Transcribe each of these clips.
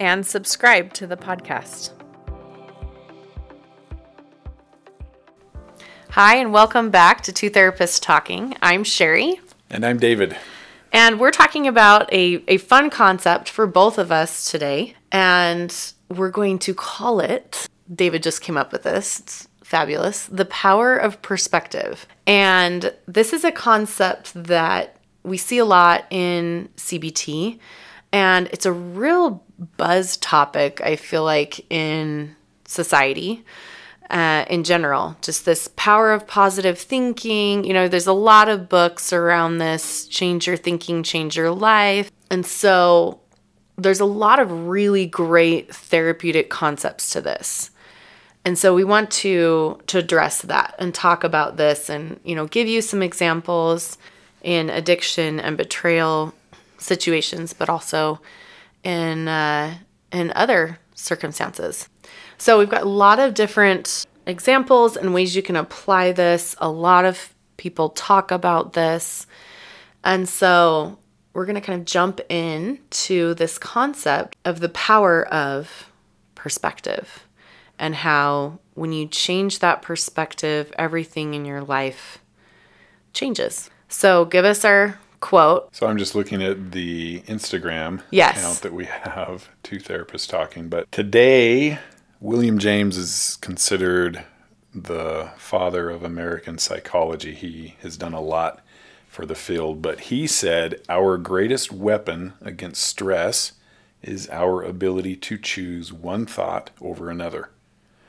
and subscribe to the podcast. Hi, and welcome back to Two Therapists Talking. I'm Sherry. And I'm David. And we're talking about a, a fun concept for both of us today. And we're going to call it, David just came up with this. It's fabulous. The power of perspective. And this is a concept that we see a lot in CBT. And it's a real buzz topic, I feel like, in society uh, in general. Just this power of positive thinking. You know, there's a lot of books around this change your thinking, change your life. And so there's a lot of really great therapeutic concepts to this. And so we want to to address that and talk about this and you know give you some examples in addiction and betrayal situations, but also in uh, in other circumstances. So we've got a lot of different examples and ways you can apply this. A lot of people talk about this. And so we're going to kind of jump in to this concept of the power of perspective and how when you change that perspective, everything in your life changes. So give us our quote. So I'm just looking at the Instagram yes. account that we have, two therapists talking. But today, William James is considered the father of American psychology. He has done a lot for the field, but he said our greatest weapon against stress is our ability to choose one thought over another.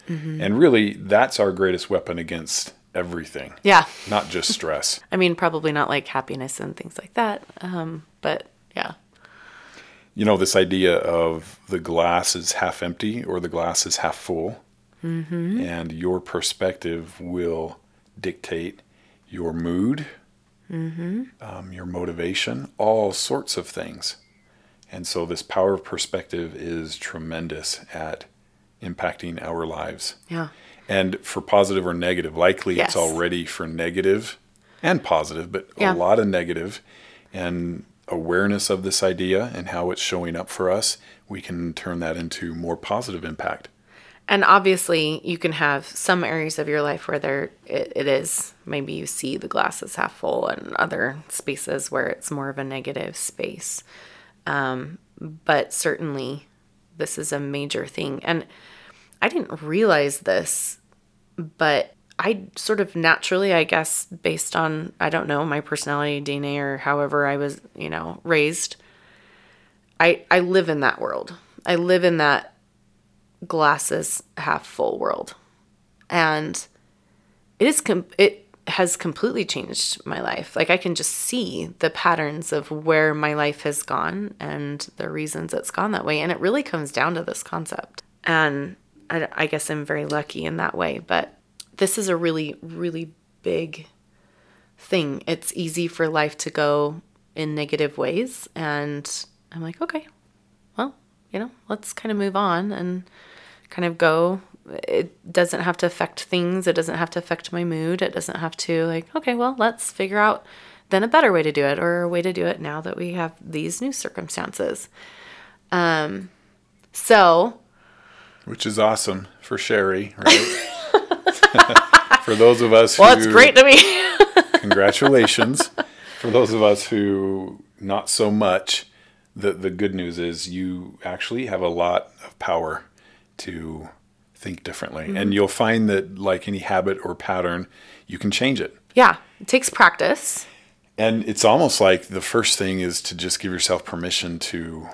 Mm-hmm. And really, that's our greatest weapon against everything. Yeah. Not just stress. I mean, probably not like happiness and things like that. Um, but yeah. You know, this idea of the glass is half empty or the glass is half full. Mm-hmm. And your perspective will dictate your mood, mm-hmm. um, your motivation, all sorts of things. And so, this power of perspective is tremendous at impacting our lives. Yeah. And for positive or negative, likely yes. it's already for negative and positive, but yeah. a lot of. And awareness of this idea and how it's showing up for us, we can turn that into more positive impact. And obviously, you can have some areas of your life where there it, it is maybe you see the glass is half full, and other spaces where it's more of a negative space. Um, but certainly, this is a major thing, and I didn't realize this, but I sort of naturally, I guess, based on, I don't know, my personality, DNA, or however I was, you know, raised, I, I live in that world. I live in that glasses half full world. And it is, com- it has completely changed my life. Like I can just see the patterns of where my life has gone and the reasons it's gone that way. And it really comes down to this concept. And I, I guess I'm very lucky in that way. But this is a really, really big thing. It's easy for life to go in negative ways. And I'm like, okay, well, you know, let's kind of move on and kind of go. It doesn't have to affect things. It doesn't have to affect my mood. It doesn't have to, like, okay, well, let's figure out then a better way to do it or a way to do it now that we have these new circumstances. Um, so which is awesome for Sherry, right? for those of us well, who, it's great to me. congratulations. For those of us who not so much, the the good news is you actually have a lot of power to think differently, mm-hmm. and you'll find that like any habit or pattern, you can change it. Yeah, it takes practice. And it's almost like the first thing is to just give yourself permission to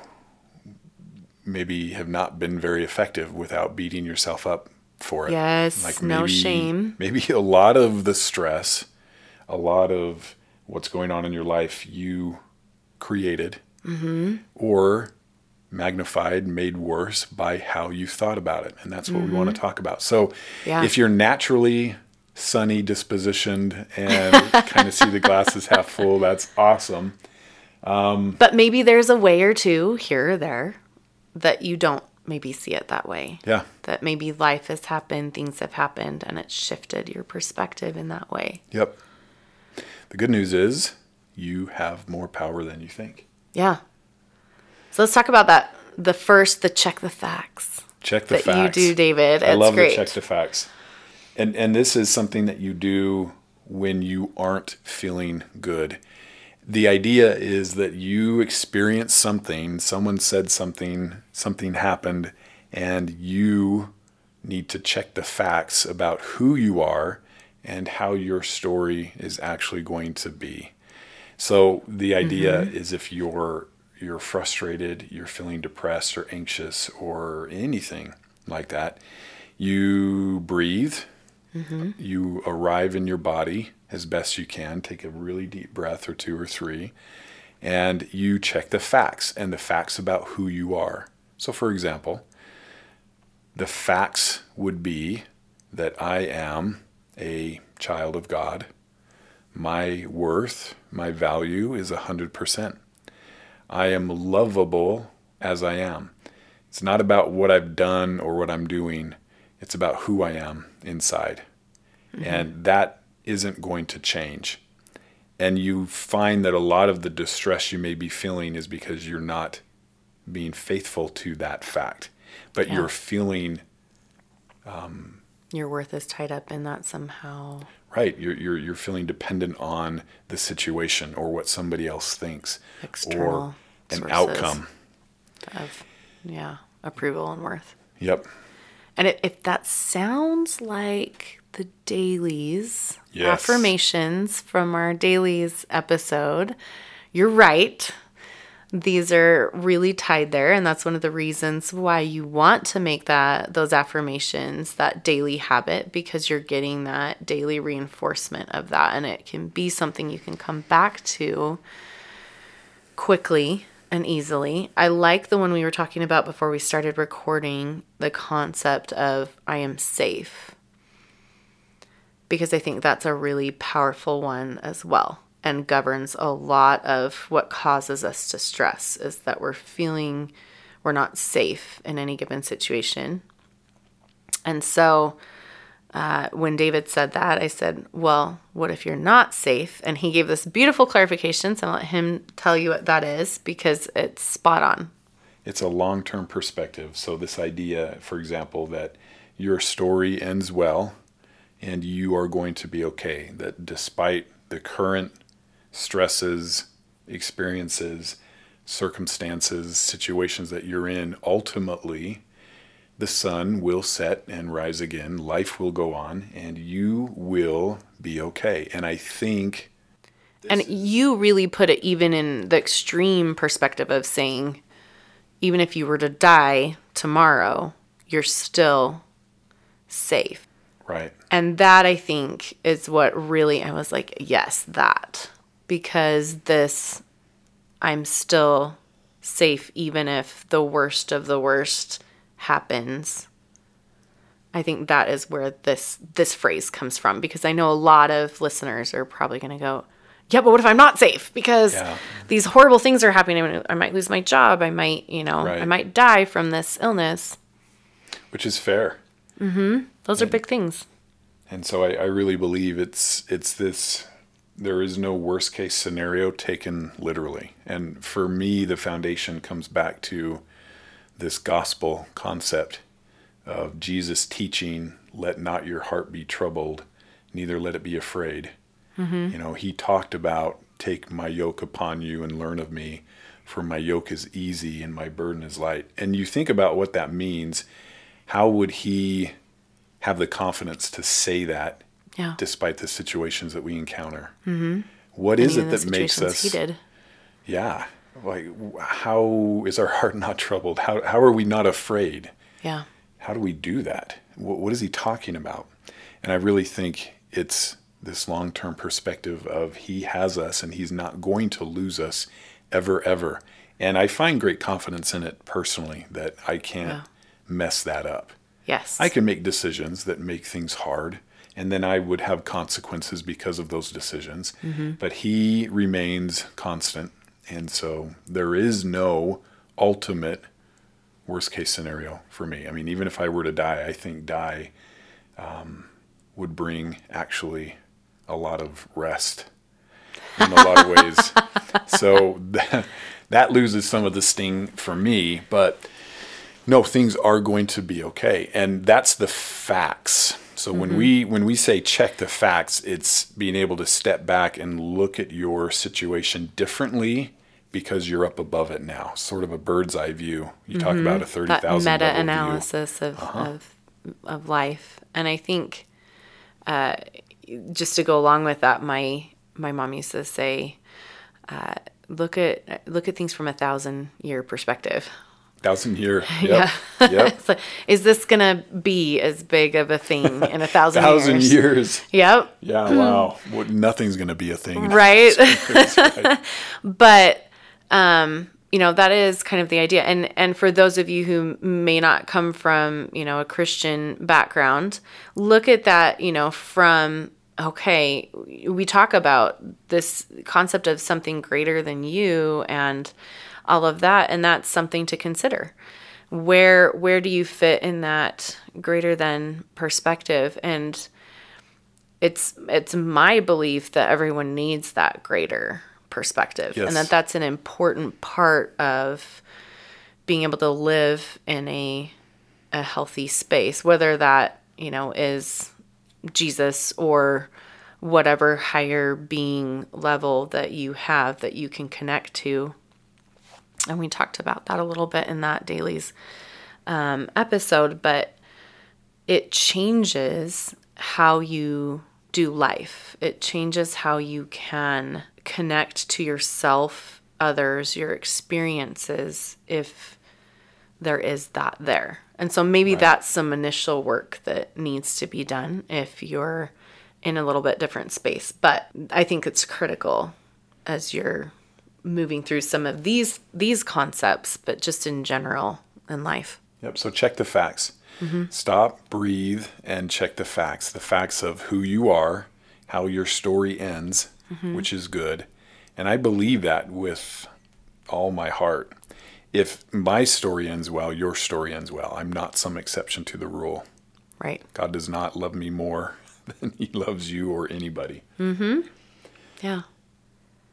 maybe have not been very effective without beating yourself up for it. Yes, like maybe, no shame. Maybe a lot of the stress, a lot of what's going on in your life you created, mm-hmm. or magnified, made worse by how you thought about it. And that's what we want to talk about. So Yeah. if you're naturally sunny dispositioned and kind of see the glasses half full, that's awesome. But maybe there's a way or two here or there that you don't maybe see it that way. Yeah. That maybe life has happened, things have happened, and it's shifted your perspective in that way. Yep. The good news is you have more power than you think. Yeah. So let's talk about that. The first, the check the facts Check the that facts. you do, David. I love great. the check the facts. And and this is something that you do when you aren't feeling good. The idea is that you experience something, someone said something, something happened, and you need to check the facts about who you are and how your story is actually going to be. So the idea mm-hmm. is if you're you're frustrated, you're feeling depressed or anxious or anything like that, you breathe. Mm-hmm. You arrive in your body as best you can. Take a really deep breath or two or three, and you check the facts and the facts about who you are. So, for example, the facts would be that I am a child of God. My worth, my value is 100%. I am lovable as I am. It's not about what I've done or what I'm doing, it's about who I am inside. Mm-hmm. And that isn't going to change. And you find that a lot of the distress you may be feeling is because you're not being faithful to that fact, but Yeah. you're feeling um, Your worth is tied up in that somehow. Right, you're you're you're feeling dependent on the situation or what somebody else thinks External or an outcome. Of, yeah, approval and worth. Yep. And if, if that sounds like the dailies Yes. affirmations from our dailies episode, you're right. These are really tied there, and that's one of the reasons why you want to make that those affirmations that daily habit because you're getting that daily reinforcement of that, and it can be something you can come back to quickly and easily. I like the one we were talking about before we started recording the concept of I am safe. Because I think that's a really powerful one as well and governs a lot of what causes us to stress is that we're feeling we're not safe in any given situation. And so uh, when David said that, I said, Well, what if you're not safe? And he gave this beautiful clarification. So I'll let him tell you what that is because it's spot on. It's a long-term perspective. So this idea, for example, that your story ends well and you are going to be okay, that despite the current stresses, experiences, circumstances, situations that you're in, ultimately the sun will set and rise again, life will go on, and you will be okay. And I think And you really put it even in the extreme perspective of saying, even if you were to die tomorrow, you're still safe. Right, And that I think is what really I was like, yes, that. Because this, I'm still safe even if the worst of the worst happens. I think that is where this this phrase comes from because I know a lot of listeners are probably going to go, "Yeah, but what if I'm not safe? Because Yeah. these horrible things are happening. I might lose my job. I might, you know, I might die from this illness." which is fair. Mm-hmm. Those are big things. And so I, I really believe it's it's this there is no worst case scenario taken literally. And for me the foundation comes back to this gospel concept of Jesus teaching, let not your heart be troubled, neither let it be afraid. Mm-hmm. You know, he talked about take my yoke upon you and learn of me, for my yoke is easy and my burden is light. And you think about what that means, how would he have the confidence to say that Yeah. despite the situations that we encounter. Mm-hmm. What is it that makes us? he did. Yeah, like how is our heart not troubled? How how are we not afraid? Yeah. How do we do that? What, what is he talking about? And I really think it's this long term perspective of he has us and he's not going to lose us ever ever. And I find great confidence in it personally that I can't Yeah. mess that up. Yes. I can make decisions that make things hard, and then I would have consequences because of those decisions. But he remains constant, and so there is no ultimate worst case scenario for me. I mean, even if I were to die, I think die um, would bring actually a lot of rest in a lot of ways. so that, that loses some of the sting for me, but no things are going to be okay. And that's the facts. So when we when we say check the facts it's being able to step back and look at your situation differently because you're up above it now. Sort of a bird's eye view. You talk about a 30,000 meta analysis of, of of life. And i think uh, just to go along with that my my mom used to say uh, look at look at things from a thousand year perspective thousand year yep, yep. It's like, is this gonna be as big of a thing in a thousand, thousand years? years Yep. yeah wow well, nothing's going to be a thing Right. Right. but um you know that is kind of the idea and and for those of you who may not come from you know a christian background look at that you know from okay we talk about this concept of something greater than you and all of that and that's something to consider. Where where do you fit in that greater than perspective? And it's it's my belief that everyone needs that greater perspective Yes. and that that's an important part of being able to live in a a healthy space whether that you know is Jesus or whatever higher being level that you have that you can connect to and we talked about that a little bit in that dailies um, episode but it changes how you do life. It changes how you can connect to yourself, others, your experiences, if there is that there. And so maybe that's some initial work that needs to be done if you're in a little bit different space. But I think it's critical as you're moving through some of these these concepts, but just in general in life. Yep. So check the facts. Stop, breathe, and check the facts. The facts of who you are, how your story ends, which is good. And I believe that with all my heart. If my story ends well, your story ends well. I'm not some exception to the rule. Right. God does not love me more than he loves you or anybody. Mm-hmm. Yeah.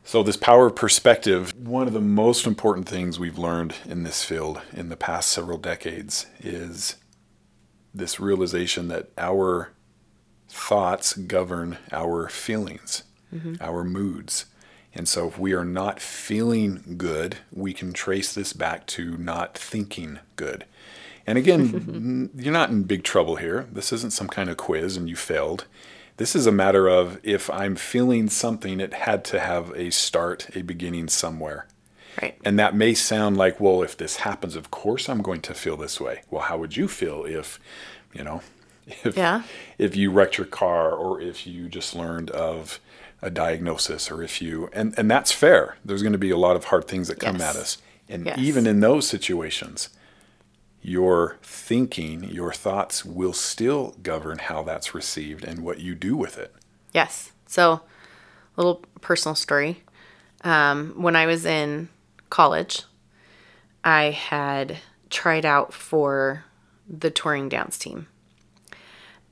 So, this power of perspective, one of the most important things we've learned in this field in the past several decades is this realization that our thoughts govern our feelings, mm-hmm. our moods. And so, if we are not feeling good, we can trace this back to not thinking good. And again, you're not in big trouble here. This isn't some kind of quiz and you failed. This is a matter of if I'm feeling something, it had to have a start, a beginning somewhere. Right. And that may sound like, well, if this happens, of course I'm going to feel this way. Well, how would you feel if, you know, if Yeah. if you wrecked your car or if you just learned of a diagnosis or if you and and that's fair. There's going to be a lot of hard things that come Yes. at us. And Yes. even in those situations, your thinking, your thoughts will still govern how that's received and what you do with it. Yes. So, a little personal story. Um, when I was in college, I had tried out for the touring dance team,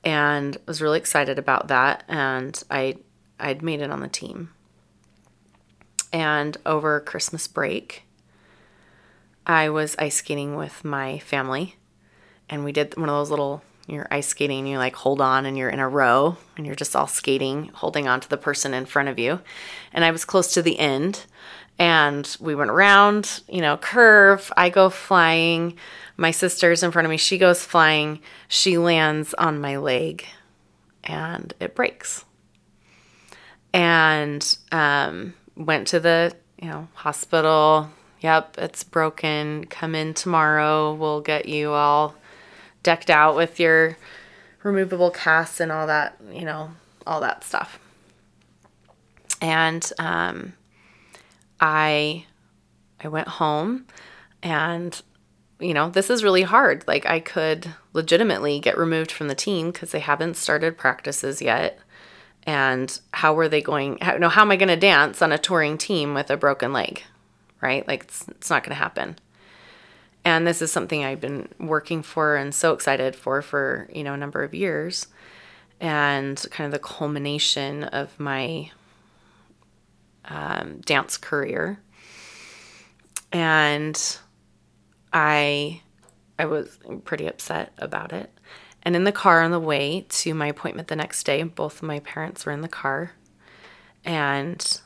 and was really excited about that. And I, I'd made it on the team. And over Christmas break, I was ice skating with my family, and we did one of those little you're ice skating you like hold on and you're in a row and you're just all skating holding on to the person in front of you. And i was close to the end and we went around you know curve i go flying my sister's in front of me she goes flying she lands on my leg and it breaks. And um, went to the you know hospital yep it's broken come in tomorrow we'll get you all decked out with your removable casts and all that, you know, all that stuff. And um, I I went home and you know, this is really hard. Like I could legitimately get removed from the team because they haven't started practices yet. And how were they going? How, no, how am I going to dance on a touring team with a broken leg? Right? Like it's, it's not going to happen. And this is something I've been working for and so excited for for, you know, a number of years. And kind of the culmination of my um, dance career. And I I was pretty upset about it. And in the car on the way to my appointment the next day, both of my parents were in the car. And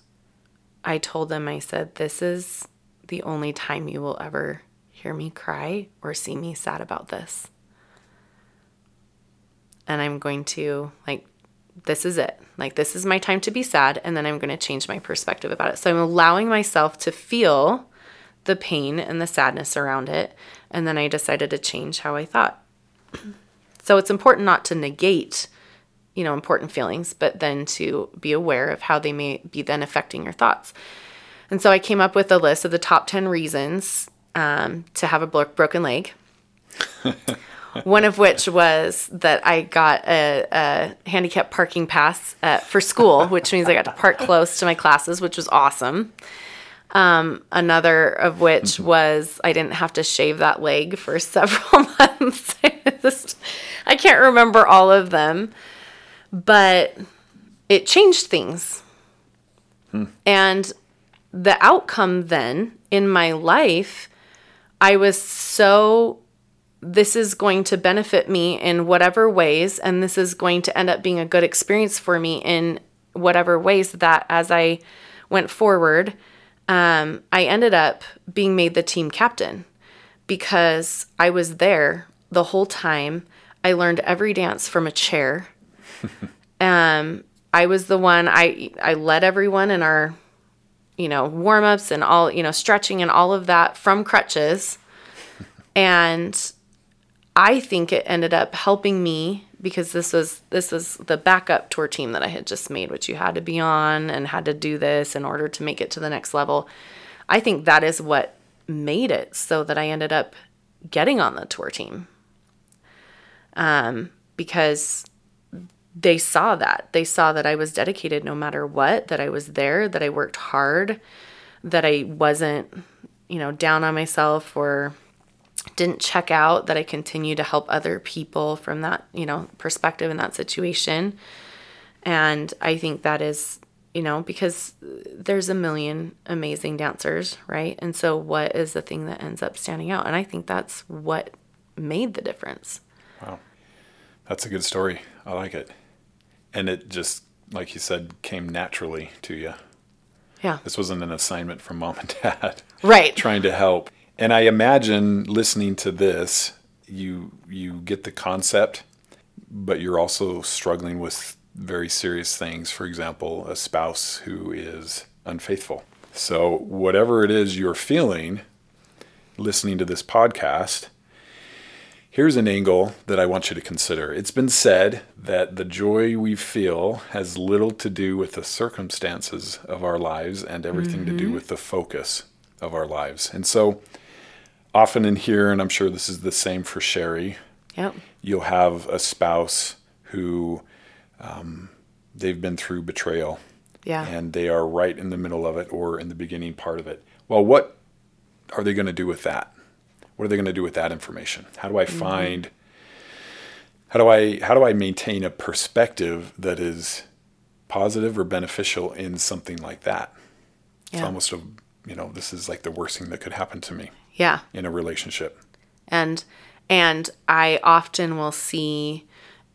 I told them, I said, This is the only time you will ever hear me cry or see me sad about this. And I'm going to, like, this is it. Like, this is my time to be sad. And then I'm going to change my perspective about it. So I'm allowing myself to feel the pain and the sadness around it. And then I decided to change how I thought. So it's important not to negate, you know, important feelings, but then to be aware of how they may be then affecting your thoughts. And so I came up with a list of the top 10 reasons um, to have a broken leg. One of which was that I got a, a handicap parking pass uh, for school, which means I got to park close to my classes, which was awesome. Um, another of which mm-hmm. was I didn't have to shave that leg for several months. I can't remember all of them, but it changed things. Hmm. And the outcome then in my life, I was so this is going to benefit me in whatever ways, and this is going to end up being a good experience for me in whatever ways that as I went forward, um, I ended up being made the team captain because I was there the whole time. I learned every dance from a chair. um, I was the one I I led everyone in our, you know, warm ups and all you know stretching and all of that from crutches, and I think it ended up helping me because this was this was the backup tour team that I had just made, which you had to be on and had to do this in order to make it to the next level. I think that is what made it so that I ended up getting on the tour team. Um, because they saw that. They saw that I was dedicated no matter what, that I was there, that I worked hard, that I wasn't, you know, down on myself or didn't check out that I continue to help other people from that, you know, perspective in that situation. And I think that is, you know, because there's a million amazing dancers, right? And so what is the thing that ends up standing out? And I think that's what made the difference. Wow. That's a good story. I like it. And it just, like you said, came naturally to you. Yeah. This wasn't an assignment from mom and dad. Right. trying to help. And I imagine listening to this, you you get the concept, but you're also struggling with very serious things. For example, a spouse who is unfaithful. So whatever it is you're feeling, listening to this podcast, here's an angle that I want you to consider. It's been said that the joy we feel has little to do with the circumstances of our lives and everything mm-hmm. to do mm-hmm. with the focus of our lives. And so often in here, and I'm sure this is the same for Sherry. Yep. You'll have a spouse who um, they've been through betrayal. Yeah. And they are right in the middle of it or in the beginning part of it. Well, what are they going to do with that? What are they going to do with that information? How do I mm-hmm. find how do I how do I maintain a perspective that is positive or beneficial in something like that? Yeah. It's almost a you know, this is like the worst thing that could happen to me. Yeah. In a relationship. And and I often will see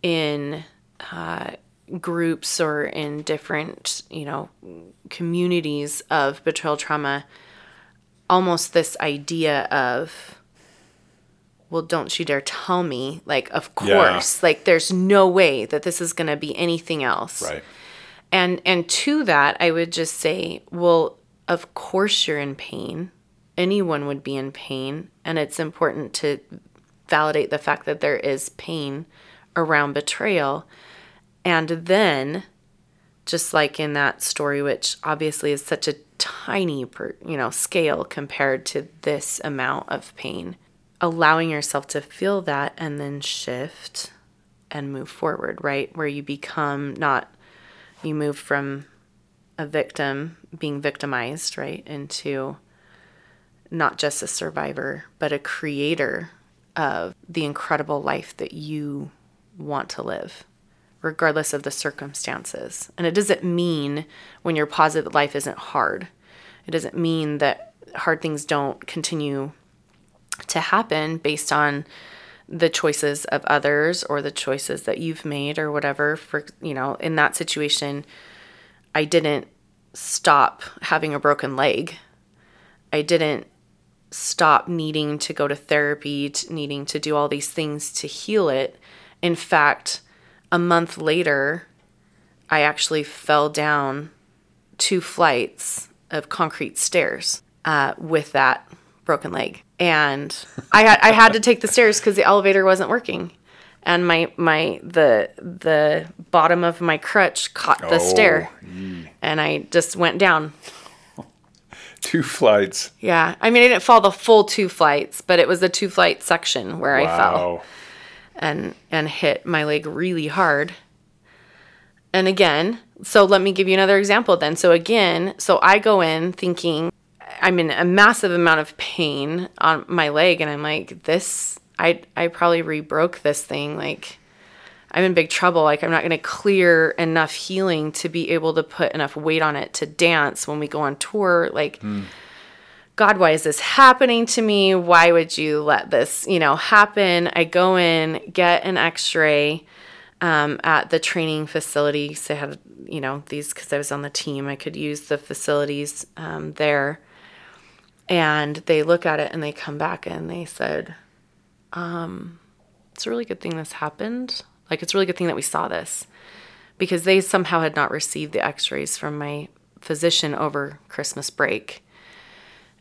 in uh, groups or in different, you know, communities of betrayal trauma almost this idea of well don't you dare tell me like of course yeah. like there's no way that this is going to be anything else right and and to that i would just say well of course you're in pain anyone would be in pain. And it's important to validate the fact that there is pain around betrayal. And then just like in that story, which obviously is such a tiny, per, you know, scale compared to this amount of pain. Allowing yourself to feel that and then shift and move forward, right? Where you become not, you move from a victim being victimized, right, into not just a survivor, but a creator of the incredible life that you want to live, regardless of the circumstances. And it doesn't mean when you're positive life isn't hard. It doesn't mean that hard things don't continue to happen based on the choices of others or the choices that you've made or whatever for you know in that situation i didn't stop having a broken leg. I didn't stop needing to go to therapy to needing to do all these things to heal it. In fact a month later i actually fell down two flights of concrete stairs uh, with that broken leg and I had I had to take the stairs because the elevator wasn't working, and my my the the bottom of my crutch caught the Oh, stair, and I just went down. Two flights. Yeah, I mean I didn't fall the full two flights, but it was the two flight section where I fell and and hit my leg really hard. And again, so let me give you another example then. So again, so I go in thinking I'm in a massive amount of pain on my leg and I'm like this I I probably re-broke this thing like I'm in big trouble like I'm not going to clear enough healing to be able to put enough weight on it to dance when we go on tour like God, why is this happening to me? Why would you let this, you know, happen? I go in, get an X-ray um, at the training facility. So I had, you know, these because I was on the team. I could use the facilities um, there, and they look at it and they come back and they said, um, "It's a really good thing this happened. Like it's a really good thing that we saw this." Because they somehow had not received the x-rays from my physician over Christmas break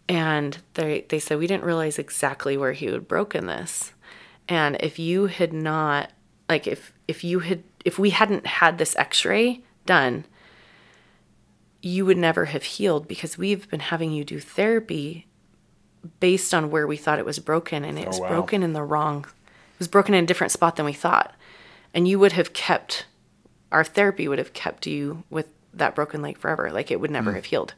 and they they said we didn't realize exactly where he had broken this and if you had not like if if you had if we hadn't had this x-ray done you would never have healed because we've been having you do therapy based on where we thought it was broken and it was wow. broken in the wrong it was broken in a different spot than we thought and you would have kept our therapy would have kept you with that broken leg forever like it would never have healed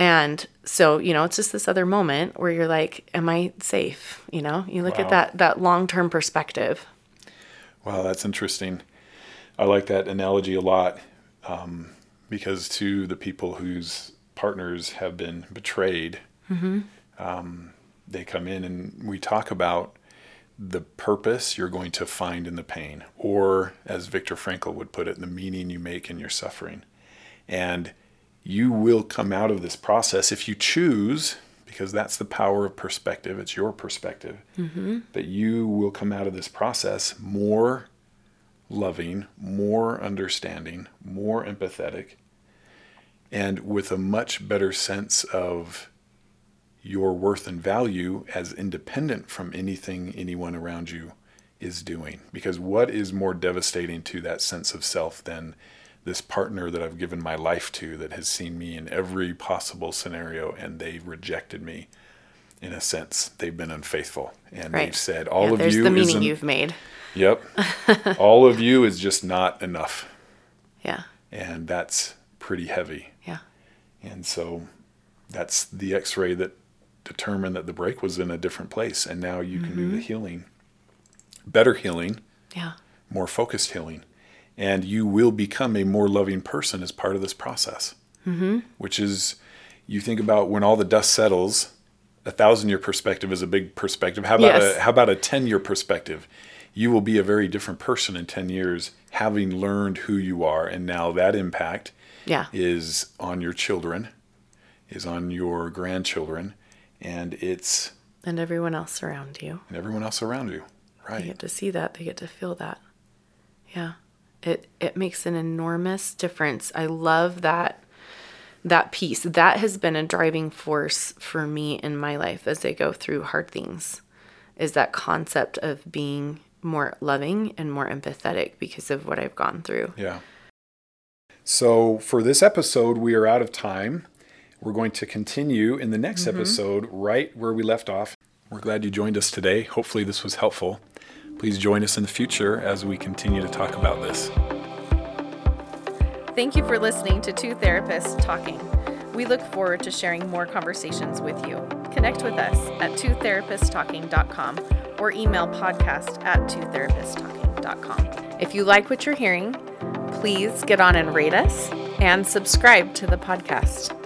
and so, you know, it's just this other moment where you're like, am I safe? You know, you look Wow. at that that long-term perspective. Wow, that's interesting. I like that analogy a lot um, because to the people whose partners have been betrayed, um, they come in and we talk about the purpose you're going to find in the pain, or as Viktor Frankl would put it, the meaning you make in your suffering. And you will come out of this process if you choose, because that's the power of perspective, it's your perspective, that you will come out of this process more loving, more understanding, more empathetic, and with a much better sense of your worth and value as independent from anything anyone around you is doing. Because what is more devastating to that sense of self than this partner that I've given my life to that has seen me in every possible scenario and they rejected me? In a sense, they've been unfaithful, and Right. they've said, "All Yeah, of there's you the meaning you've made. Yep. All of you is just not enough. Yeah. And that's pretty heavy. And so that's the x ray that determined that the break was in a different place. And now you can do the healing, better healing, Yeah. more focused healing. And you will become a more loving person as part of this process. Mm-hmm. Which is, you think about when all the dust settles, a thousand year perspective is a big perspective. How about Yes. a how about a ten year perspective? You will be a very different person in ten years, having learned who you are, and now that impact Yeah. is on your children, is on your grandchildren, and it's And everyone else around you. and everyone else around you. Right. They get to see that. They get to feel that. Yeah. It it makes an enormous difference. I love that that piece. That has been a driving force for me in my life as I go through hard things. Is that concept of being more loving and more empathetic because of what I've gone through. Yeah. So, for this episode, we are out of time. We're going to continue in the next Mm-hmm. episode right where we left off. We're glad you joined us today. Hopefully, this was helpful. Please join us in the future as we continue to talk about this. Thank you for listening to Two Therapists Talking. We look forward to sharing more conversations with you. Connect with us at twotherapisttalking.com or email podcast at twotherapisttalking.com. If you like what you're hearing, please get on and rate us and subscribe to the podcast.